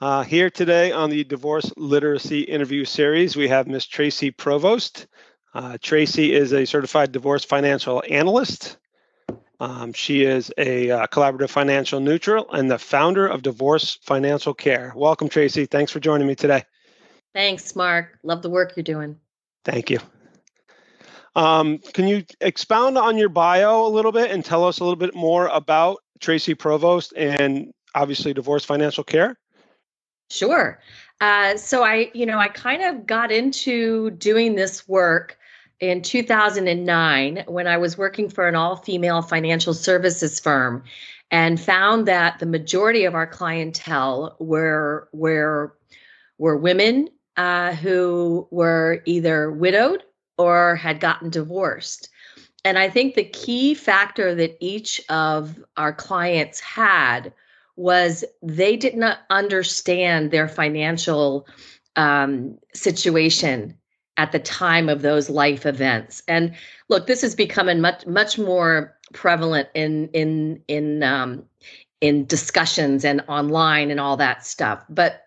Uh, here today on the Divorce Literacy Interview Series, we have Ms. Traci Provost. Uh, Traci is a certified divorce financial analyst. Um, she is a uh, collaborative financial neutral and the founder of Divorce Financial Care. Welcome, Traci. Thanks for joining me today. Thanks, Marc. Love the work you're doing. Thank you. Um, can you expound on your bio a little bit and tell us a little bit more about Traci Provost and obviously Divorce Financial Care? Sure. Uh, so I, you know, I kind of got into doing this work in 2009 when I was working for an all-female financial services firm, and found that the majority of our clientele were were were women uh, who were either widowed or had gotten divorced. And I think the key factor that each of our clients had was they did not understand their financial um, situation at the time of those life events. And look, this is becoming much much more prevalent in in in um, in discussions and online and all that stuff. But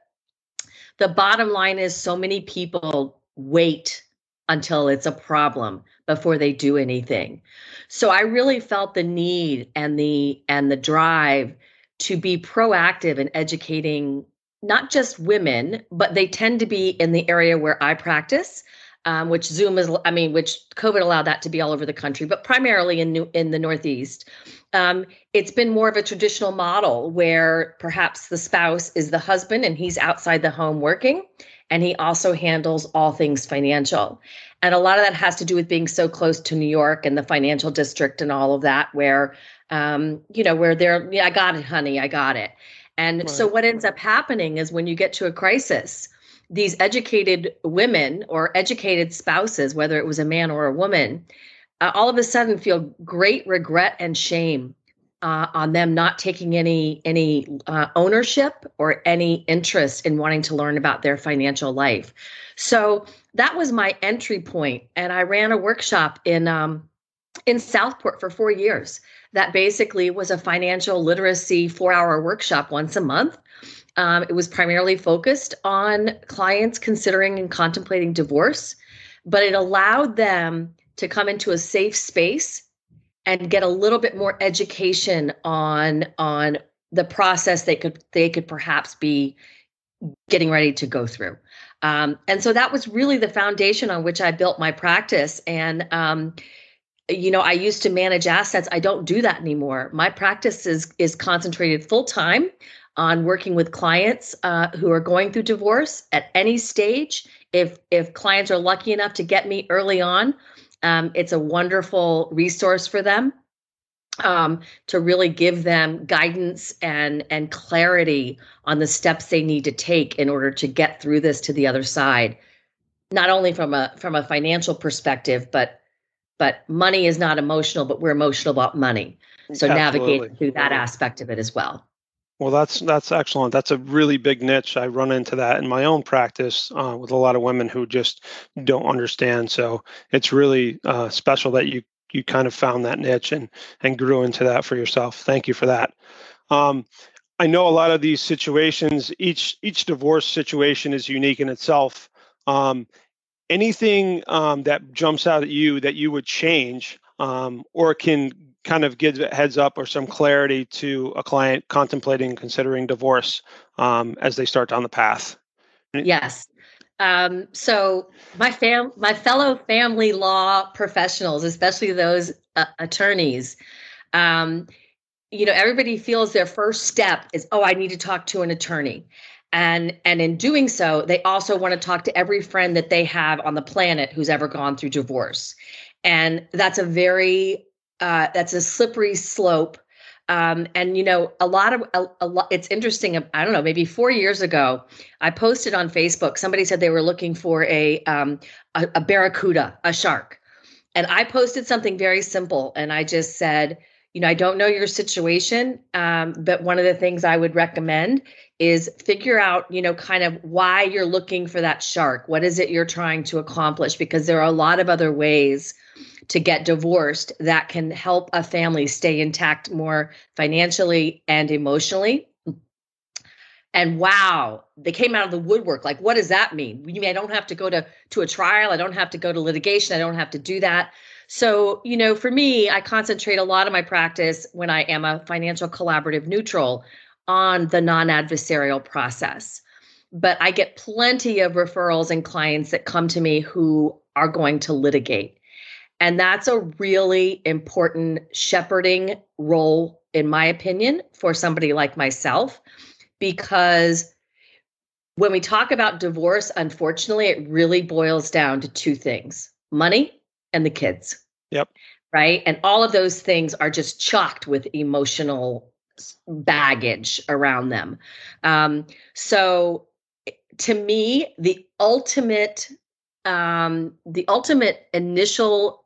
the bottom line is, so many people wait until it's a problem before they do anything. So I really felt the need and the and the drive to be proactive in educating not just women, but they tend to be in the area where I practice, um, which Zoom is, I mean, which COVID allowed that to be all over the country, but primarily in New, in the Northeast. Um, it's been more of a traditional model where perhaps the spouse is the husband and he's outside the home working, and he also handles all things financial. And a lot of that has to do with being so close to New York and the financial district and all of that, where um, you know, where they're, yeah, I got it, honey, I got it. And right. so what ends up happening is when you get to a crisis, these educated women or educated spouses, whether it was a man or a woman, uh, all of a sudden feel great regret and shame uh, on them not taking any any uh, ownership or any interest in wanting to learn about their financial life. So that was my entry point, and I ran a workshop in um, in Southport for four years that basically was a financial literacy four hour workshop once a month. Um, it was primarily focused on clients considering and contemplating divorce, but it allowed them to come into a safe space and get a little bit more education on on the process they could they could perhaps be getting ready to go through. Um, and so that was really the foundation on which I built my practice. And um, you know i used to manage assets. I don't do that anymore. My practice is is concentrated full time on working with clients uh, who are going through divorce at any stage. If if clients are lucky enough to get me early on um, it's a wonderful resource for them um, to really give them guidance and and clarity on the steps they need to take in order to get through this to the other side. Not only from a from a financial perspective but but money is not emotional, but we're emotional about money. So Absolutely. navigating through that aspect of it as well. Well, that's that's excellent. That's a really big niche. I run into that in my own practice uh, with a lot of women who just don't understand. So it's really uh, special that you you kind of found that niche and and grew into that for yourself. Thank you for that. Um, I know a lot of these situations. Each each divorce situation is unique in itself. Um, anything um, that jumps out at you that you would change um, or can kind of give a heads up or some clarity to a client contemplating considering divorce um, as they start down the path? Yes. Um, so my fam my fellow family law professionals especially those uh, attorneys um, you know everybody feels their first step is oh i need to talk to an attorney and and in doing so they also want to talk to every friend that they have on the planet who's ever gone through divorce and that's a very uh, that's a slippery slope Um, and you know, a lot of a, a lot. It's interesting. I don't know. Maybe four years ago, I posted on Facebook. Somebody said they were looking for a um, a, a barracuda, a shark, and I posted something very simple. And I just said, you know, I don't know your situation, um, but one of the things I would recommend is figure out, you know, kind of why you're looking for that shark. What is it you're trying to accomplish? Because there are a lot of other ways to get divorced that can help a family stay intact more financially and emotionally. And wow, they came out of the woodwork. Like, what does that mean? You mean I don't have to go to to a trial? I don't have to go to litigation. I don't have to do that. So, you know, for me, I concentrate a lot of my practice when I am a financial collaborative neutral on the non-adversarial process. But I get plenty of referrals and clients that come to me who are going to litigate. And that's a really important shepherding role, in my opinion, for somebody like myself, because when we talk about divorce, unfortunately, it really boils down to two things money and the kids. Yep. Right. And all of those things are just chocked with emotional baggage around them. Um, so to me, the ultimate um, the ultimate initial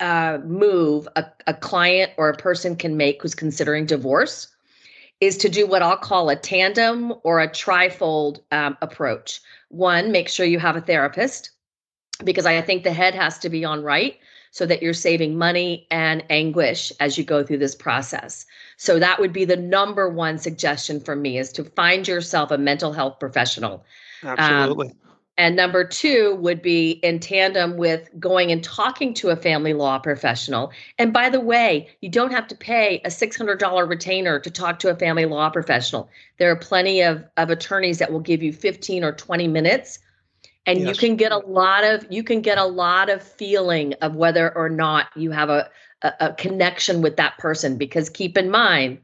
uh, move a, a client or a person can make who's considering divorce is to do what I'll call a tandem or a trifold um, approach. One, make sure you have a therapist because I think the head has to be on right so that you're saving money and anguish as you go through this process. So that would be the number one suggestion for me is to find yourself a mental health professional. Absolutely. Um, and number two would be in tandem with going and talking to a family law professional. And by the way, you don't have to pay a $600 retainer to talk to a family law professional. There are plenty of, of attorneys that will give you 15 or 20 minutes and yes. you can get a lot of you can get a lot of feeling of whether or not you have a, a, a connection with that person because keep in mind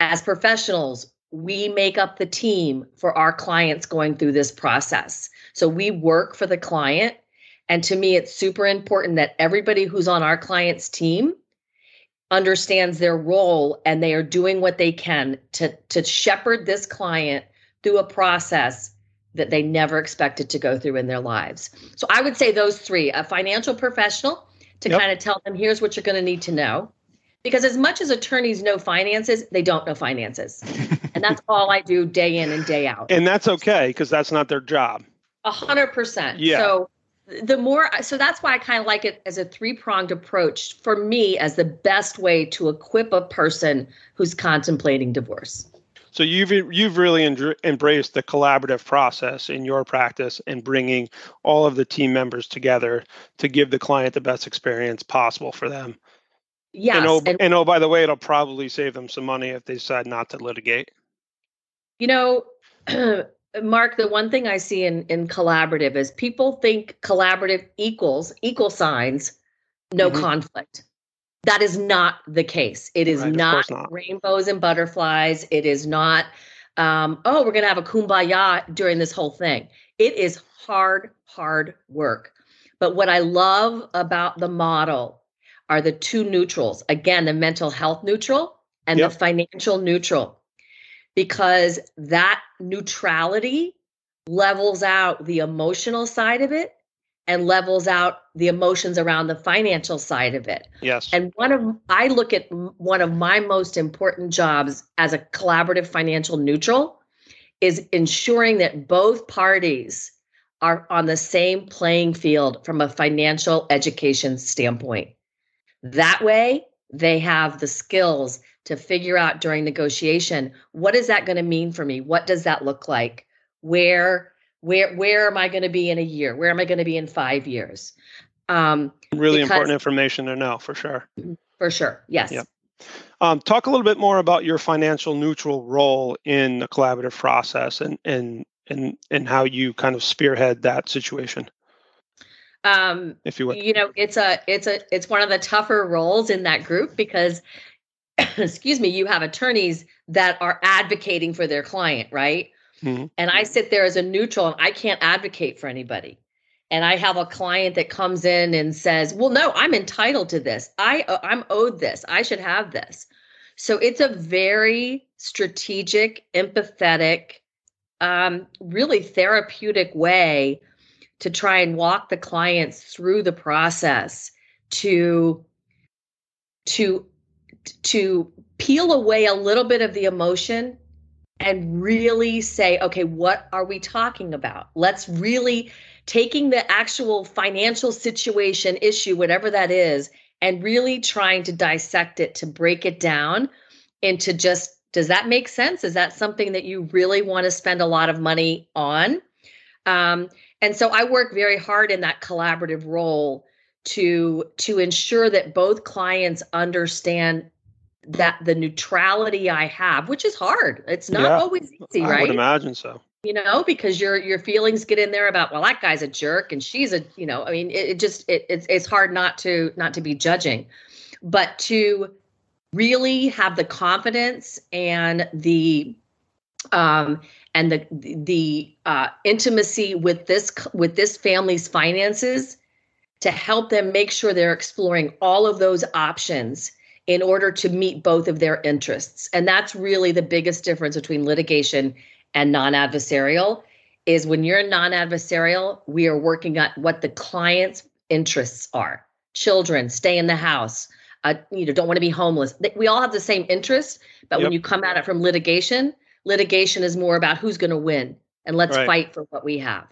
as professionals we make up the team for our clients going through this process so we work for the client. And to me, it's super important that everybody who's on our client's team understands their role and they are doing what they can to, to shepherd this client through a process that they never expected to go through in their lives. So I would say those three a financial professional to yep. kind of tell them here's what you're going to need to know. Because as much as attorneys know finances, they don't know finances. and that's all I do day in and day out. And that's okay because that's not their job. A hundred percent. Yeah. So the more so that's why I kind of like it as a three-pronged approach for me as the best way to equip a person who's contemplating divorce. So you've you've really en- embraced the collaborative process in your practice and bringing all of the team members together to give the client the best experience possible for them. Yes. And oh, and, and oh by the way, it'll probably save them some money if they decide not to litigate. You know, Marc, the one thing I see in in collaborative is people think collaborative equals equal signs, no mm-hmm. conflict. That is not the case. It is right, not, not, rainbows and butterflies. It is not, um, oh, we're going to have a kumbaya during this whole thing. It is hard, hard work. But what I love about the model are the two neutrals. Again, the mental health neutral and yep. the financial neutral because that neutrality levels out the emotional side of it and levels out the emotions around the financial side of it. Yes. And one of I look at one of my most important jobs as a collaborative financial neutral is ensuring that both parties are on the same playing field from a financial education standpoint. That way, they have the skills to figure out during negotiation what is that going to mean for me? What does that look like? Where where where am i going to be in a year? Where am i going to be in five years? Um, really because, important information to know for sure. Mm-hmm, for sure yes. Yep. Um, talk a little bit more about your financial neutral role in the collaborative process and and and and how you kind of spearhead that situation. Um if you would. you know it's a it's a it's one of the tougher roles in that group because excuse me, you have attorneys that are advocating for their client, right? Mm-hmm. And I sit there as a neutral and I can't advocate for anybody. And I have a client that comes in and says, "Well, no, I'm entitled to this. I uh, I'm owed this. I should have this." So it's a very strategic, empathetic, um, really therapeutic way to try and walk the clients through the process to to to peel away a little bit of the emotion and really say okay what are we talking about? Let's really taking the actual financial situation issue whatever that is and really trying to dissect it to break it down into just does that make sense? Is that something that you really want to spend a lot of money on? Um, and so i work very hard in that collaborative role to to ensure that both clients understand that the neutrality i have which is hard. It's not yeah, always easy right i would imagine so. You know because your your feelings get in there about well that guy's a jerk and she's a you know i mean it, it just it, it's it's hard not to not to be judging. But to really have the confidence and the um and the the uh intimacy with this with this family's finances to help them make sure they're exploring all of those options in order to meet both of their interests and that's really the biggest difference between litigation and non-adversarial is when you're non-adversarial, we are working on what the client's interests are. Children, stay in the house. Uh, you know, don't want to be homeless. We all have the same interests, but yep. when you come at it from litigation, litigation is more about who's going to win and let's right. fight for what we have.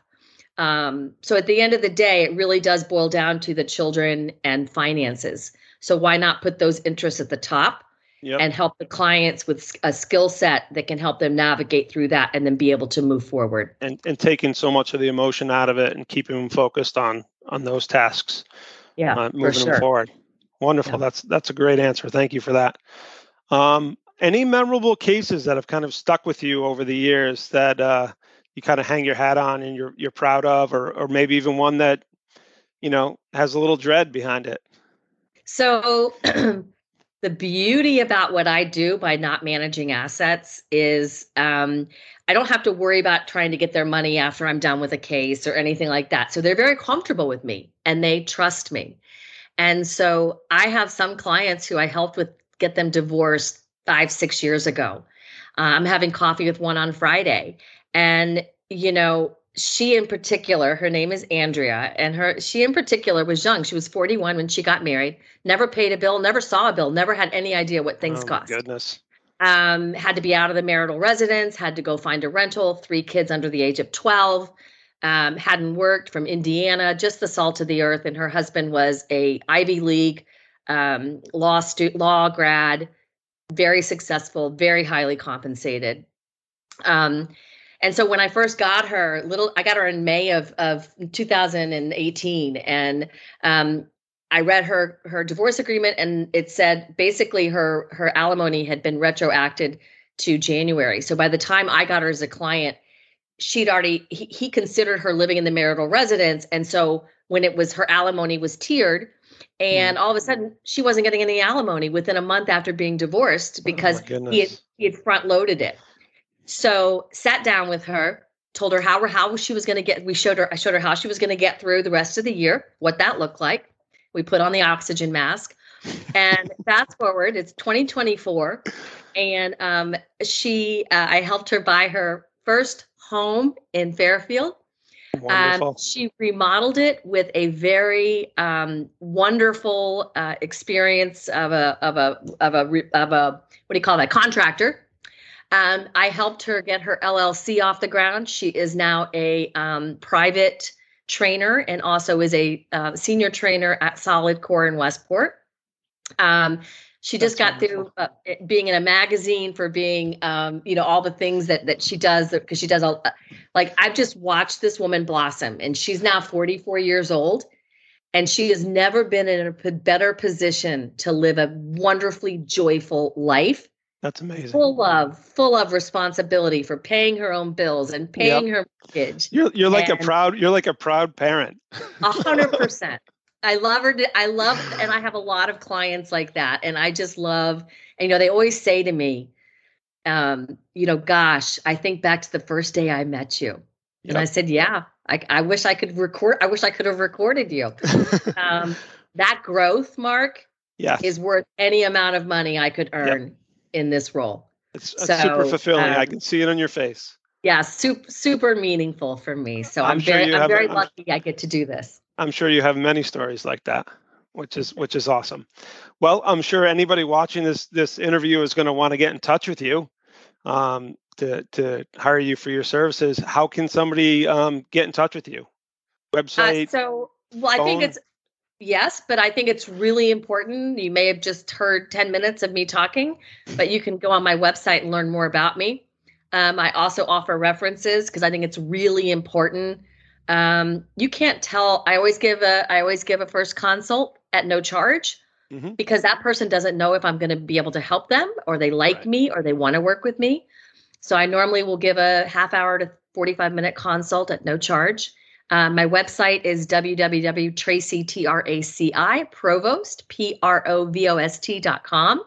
Um, so at the end of the day, it really does boil down to the children and finances. So why not put those interests at the top yep. and help the clients with a skill set that can help them navigate through that and then be able to move forward. And and taking so much of the emotion out of it and keeping them focused on on those tasks. Yeah, uh, moving sure. them forward. Wonderful. Yeah. That's that's a great answer. Thank you for that. Um, any memorable cases that have kind of stuck with you over the years that uh, you kind of hang your hat on and you're you're proud of, or or maybe even one that you know has a little dread behind it? So the beauty about what I do by not managing assets is um, I don't have to worry about trying to get their money after I'm done with a case or anything like that. So they're very comfortable with me and they trust me. And so I have some clients who I helped with get them divorced five, six years ago. Uh, I'm having coffee with one on Friday. And, you know, she in particular her name is andrea and her she in particular was young. She was 41 when she got married never paid a bill never saw a bill never had any idea what things oh, cost. goodness. Um, had to be out of the marital residence had to go find a rental three kids under the age of 12 um, hadn't worked from indiana just the salt of the earth and her husband was a ivy league um, law stu- law grad very successful very highly compensated. Um, and so when I first got her, little, I got her in May of of 2018, and um, I read her her divorce agreement, and it said basically her her alimony had been retroacted to January. So by the time I got her as a client, she'd already he, he considered her living in the marital residence, and so when it was her alimony was tiered, and all of a sudden she wasn't getting any alimony within a month after being divorced oh because oh he had he had front loaded it. So sat down with her, told her how how she was going to get. We showed her. I showed her how she was going to get through the rest of the year, what that looked like. We put on the oxygen mask, and fast forward, it's 2024, and um, she uh, I helped her buy her first home in Fairfield. Um, she remodeled it with a very um, wonderful uh, experience of a of a of a of a what do you call that contractor um, I helped her get her LLC off the ground. She is now a um, private trainer and also is a uh, senior trainer at Solid Core in Westport. Um, she just That's got wonderful. through uh, being in a magazine for being, um, you know, all the things that that she does because she does all. Uh, like I've just watched this woman blossom, and she's now 44 years old, and she has never been in a better position to live a wonderfully joyful life that's amazing. Full of full of responsibility for paying her own bills and paying yep. her mortgage. You're you're like and a proud you're like a proud parent. A hundred percent. I love her. To, I love, and I have a lot of clients like that, and I just love. And you know, they always say to me, um, you know, gosh, I think back to the first day I met you, yep. and I said, yeah, I, I wish I could record. I wish I could have recorded you. um, that growth, Marc, yeah, is worth any amount of money I could earn. Yep in this role. It's, it's so, super fulfilling. Um, I can see it on your face. Yeah, super super meaningful for me. So I'm, I'm sure very I'm very lucky I get to do this. I'm sure you have many stories like that, which is which is awesome. Well, I'm sure anybody watching this this interview is going to want to get in touch with you um, to to hire you for your services. How can somebody um, get in touch with you? Uh, Website. Uh, so, well, phone? I think it's yes, but I think it's really important. You may have just heard 10 minutes of me talking, but you can go on my website and learn more about me. Um, I also offer references because I think it's really important. Um, you can't tell. I always give a I always give a first consult at no charge mm-hmm. because that person doesn't know if I'm going to be able to help them or they like right. me or they want to work with me. So I normally will give a half hour to 45 minute consult at no charge. Um, my website is www.traci, T-R-A-C-I, provost, P-R-O-V-O-S-T dot com.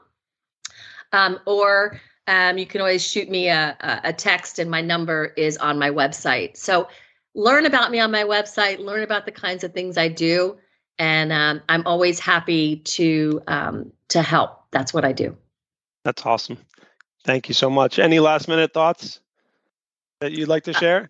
Um, or um, you can always shoot me a, a text, and my number is on my website. So learn about me on my website, learn about the kinds of things I do, and um, I'm always happy to um, to help. That's what I do. That's awesome. Thank you so much. Any last minute thoughts that you'd like to uh, share?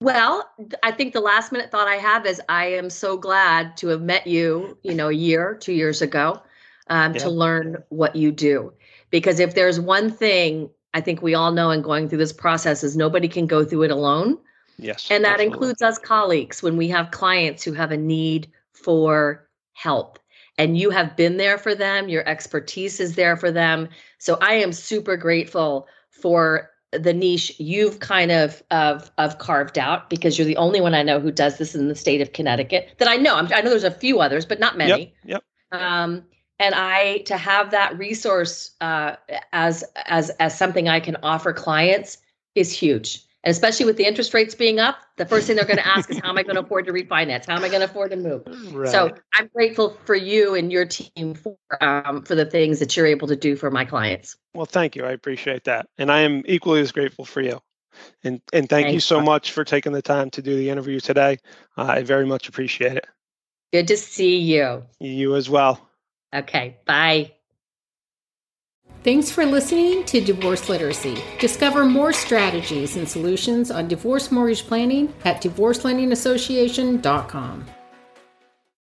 Well, I think the last minute thought I have is I am so glad to have met you, you know, a year, two years ago, um, yeah. to learn what you do. Because if there's one thing I think we all know in going through this process is nobody can go through it alone. Yes. And that absolutely. includes us colleagues when we have clients who have a need for help. And you have been there for them, your expertise is there for them. So I am super grateful for the niche you've kind of of of carved out because you're the only one I know who does this in the state of Connecticut that I know. I'm, i know there's a few others, but not many. Yep. yep. Um, and I to have that resource uh, as as as something I can offer clients is huge. And especially with the interest rates being up, the first thing they're going to ask is, "How am I going to afford to refinance? How am I going to afford to move?" Right. So I'm grateful for you and your team for um, for the things that you're able to do for my clients. Well, thank you. I appreciate that, and I am equally as grateful for you. And and thank Thanks. you so much for taking the time to do the interview today. Uh, I very much appreciate it. Good to see you. You as well. Okay. Bye. Thanks for listening to Divorce Literacy. Discover more strategies and solutions on divorce mortgage planning at divorcelendingassociation.com.